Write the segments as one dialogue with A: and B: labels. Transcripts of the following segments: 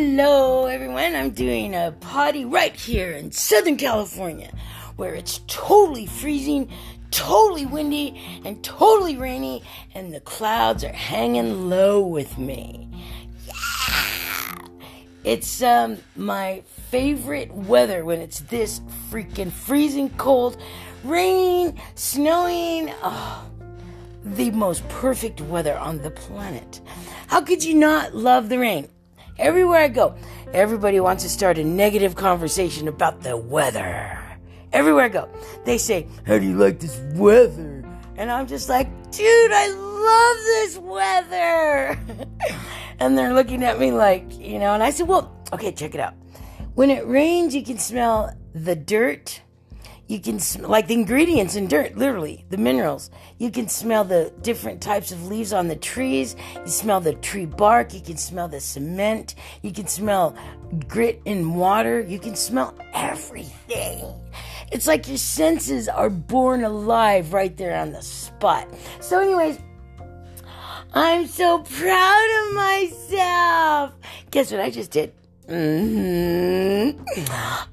A: Hello, everyone. I'm doing a potty right here in Southern California where it's totally freezing, totally windy, and totally rainy, and the clouds are hanging low with me. Yeah! It's um, my favorite weather when it's this freaking freezing cold, rain, snowing. Oh, the most perfect weather on the planet. How could you not love the rain? Everywhere I go, everybody wants to start a negative conversation about the weather. Everywhere I go, they say, How do you like this weather? And I'm just like, Dude, I love this weather. and they're looking at me like, you know, and I said, Well, okay, check it out. When it rains, you can smell the dirt you can smell like the ingredients in dirt, literally the minerals. You can smell the different types of leaves on the trees. You smell the tree bark. You can smell the cement. You can smell grit in water. You can smell everything. It's like your senses are born alive right there on the spot. So, anyways, I'm so proud of myself. Guess what I just did? Mm-hmm.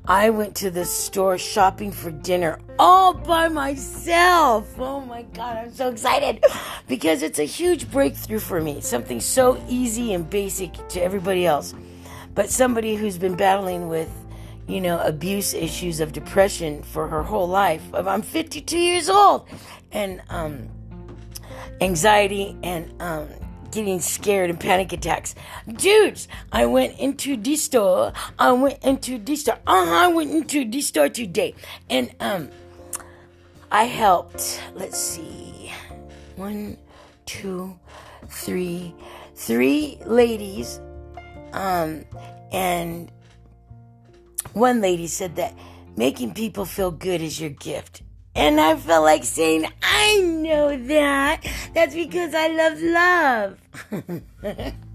A: I went to the store shopping for dinner all by myself. Oh my God, I'm so excited because it's a huge breakthrough for me. Something so easy and basic to everybody else. But somebody who's been battling with, you know, abuse issues of depression for her whole life. I'm 52 years old and, um, anxiety and, um, getting scared and panic attacks. Dudes, I went into the store. I went into the store. Uh huh. I went into the store today, and um, I helped. Let's see, one, two, three, three ladies, um, and one lady said that making people feel good is your gift. And I felt like saying, I know that. That's because I love love.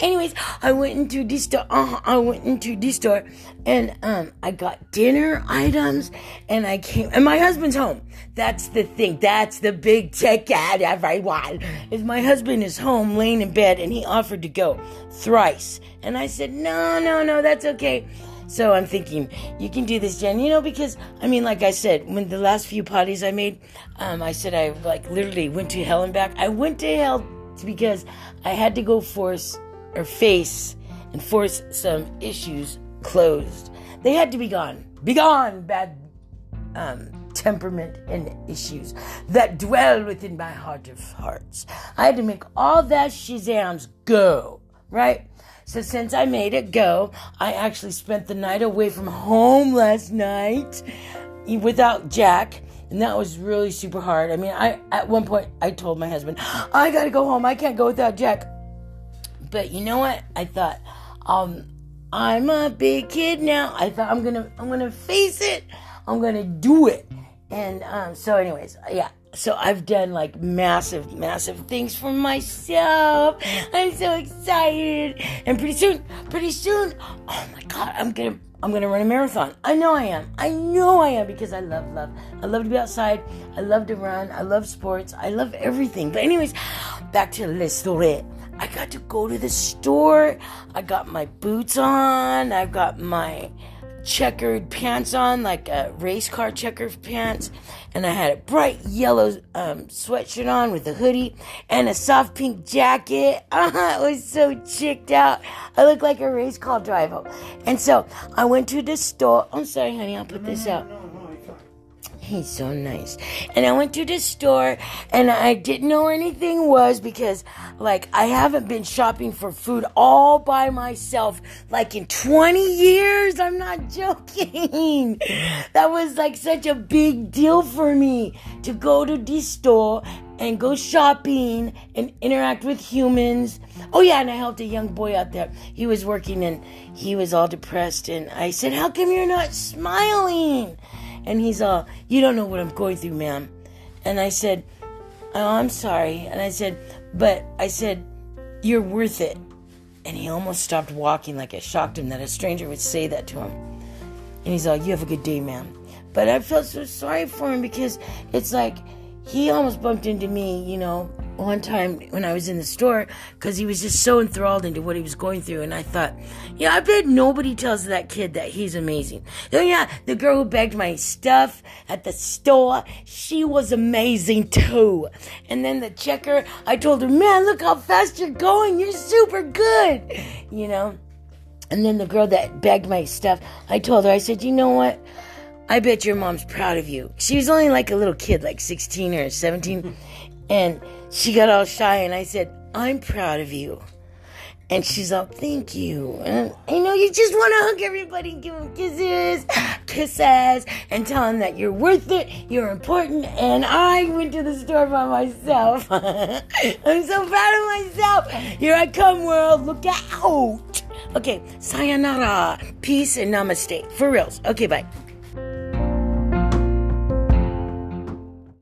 A: Anyways, I went into the store. Uh, I went into the store, and um, I got dinner items, and I came. And my husband's home. That's the thing. That's the big ticket, everyone. Is my husband is home, laying in bed, and he offered to go thrice, and I said, no, no, no, that's okay. So I'm thinking, you can do this, Jen. You know, because I mean, like I said, when the last few potties I made, um, I said I like literally went to hell and back. I went to hell because I had to go force or face and force some issues closed. They had to be gone. Be gone, bad um, temperament and issues that dwell within my heart of hearts. I had to make all that shazams go, right? So since I made it go, I actually spent the night away from home last night without Jack. And that was really super hard. I mean, I at one point I told my husband, I gotta go home. I can't go without Jack. But you know what? I thought, um, I'm a big kid now. I thought I'm gonna I'm gonna face it. I'm gonna do it. And um, so, anyways, yeah, so I've done like massive, massive things for myself. I'm so excited. And pretty soon, pretty soon, oh my god, I'm gonna I'm gonna run a marathon. I know I am. I know I am because I love love. I love to be outside. I love to run. I love sports. I love everything. But anyways, back to the story. I got to go to the store. I got my boots on. I've got my checkered pants on, like a race car checkered pants, and I had a bright yellow um, sweatshirt on with a hoodie and a soft pink jacket. Uh-huh, was so chicked out. I looked like a race car driver. And so I went to the store. I'm sorry, honey, I'll put this out. He's so nice. And I went to the store and I didn't know where anything was because, like, I haven't been shopping for food all by myself like in 20 years. I'm not joking. That was like such a big deal for me to go to the store and go shopping and interact with humans. Oh, yeah, and I helped a young boy out there. He was working and he was all depressed. And I said, How come you're not smiling? And he's all, You don't know what I'm going through, ma'am. And I said, Oh, I'm sorry. And I said, But I said, You're worth it. And he almost stopped walking like it shocked him that a stranger would say that to him. And he's all, You have a good day, ma'am. But I felt so sorry for him because it's like he almost bumped into me, you know, one time when I was in the store because he was just so enthralled into what he was going through. And I thought, yeah, I bet nobody tells that kid that he's amazing. Oh, yeah, the girl who begged my stuff at the store, she was amazing too. And then the checker, I told her, man, look how fast you're going. You're super good, you know. And then the girl that begged my stuff, I told her, I said, you know what? I bet your mom's proud of you. She was only like a little kid, like 16 or 17. And she got all shy, and I said, I'm proud of you. And she's all, thank you. And I know you just want to hug everybody, and give them kisses, kisses, and tell them that you're worth it, you're important. And I went to the store by myself. I'm so proud of myself. Here I come, world. Look out. Okay, sayonara. Peace and namaste. For reals. Okay, bye.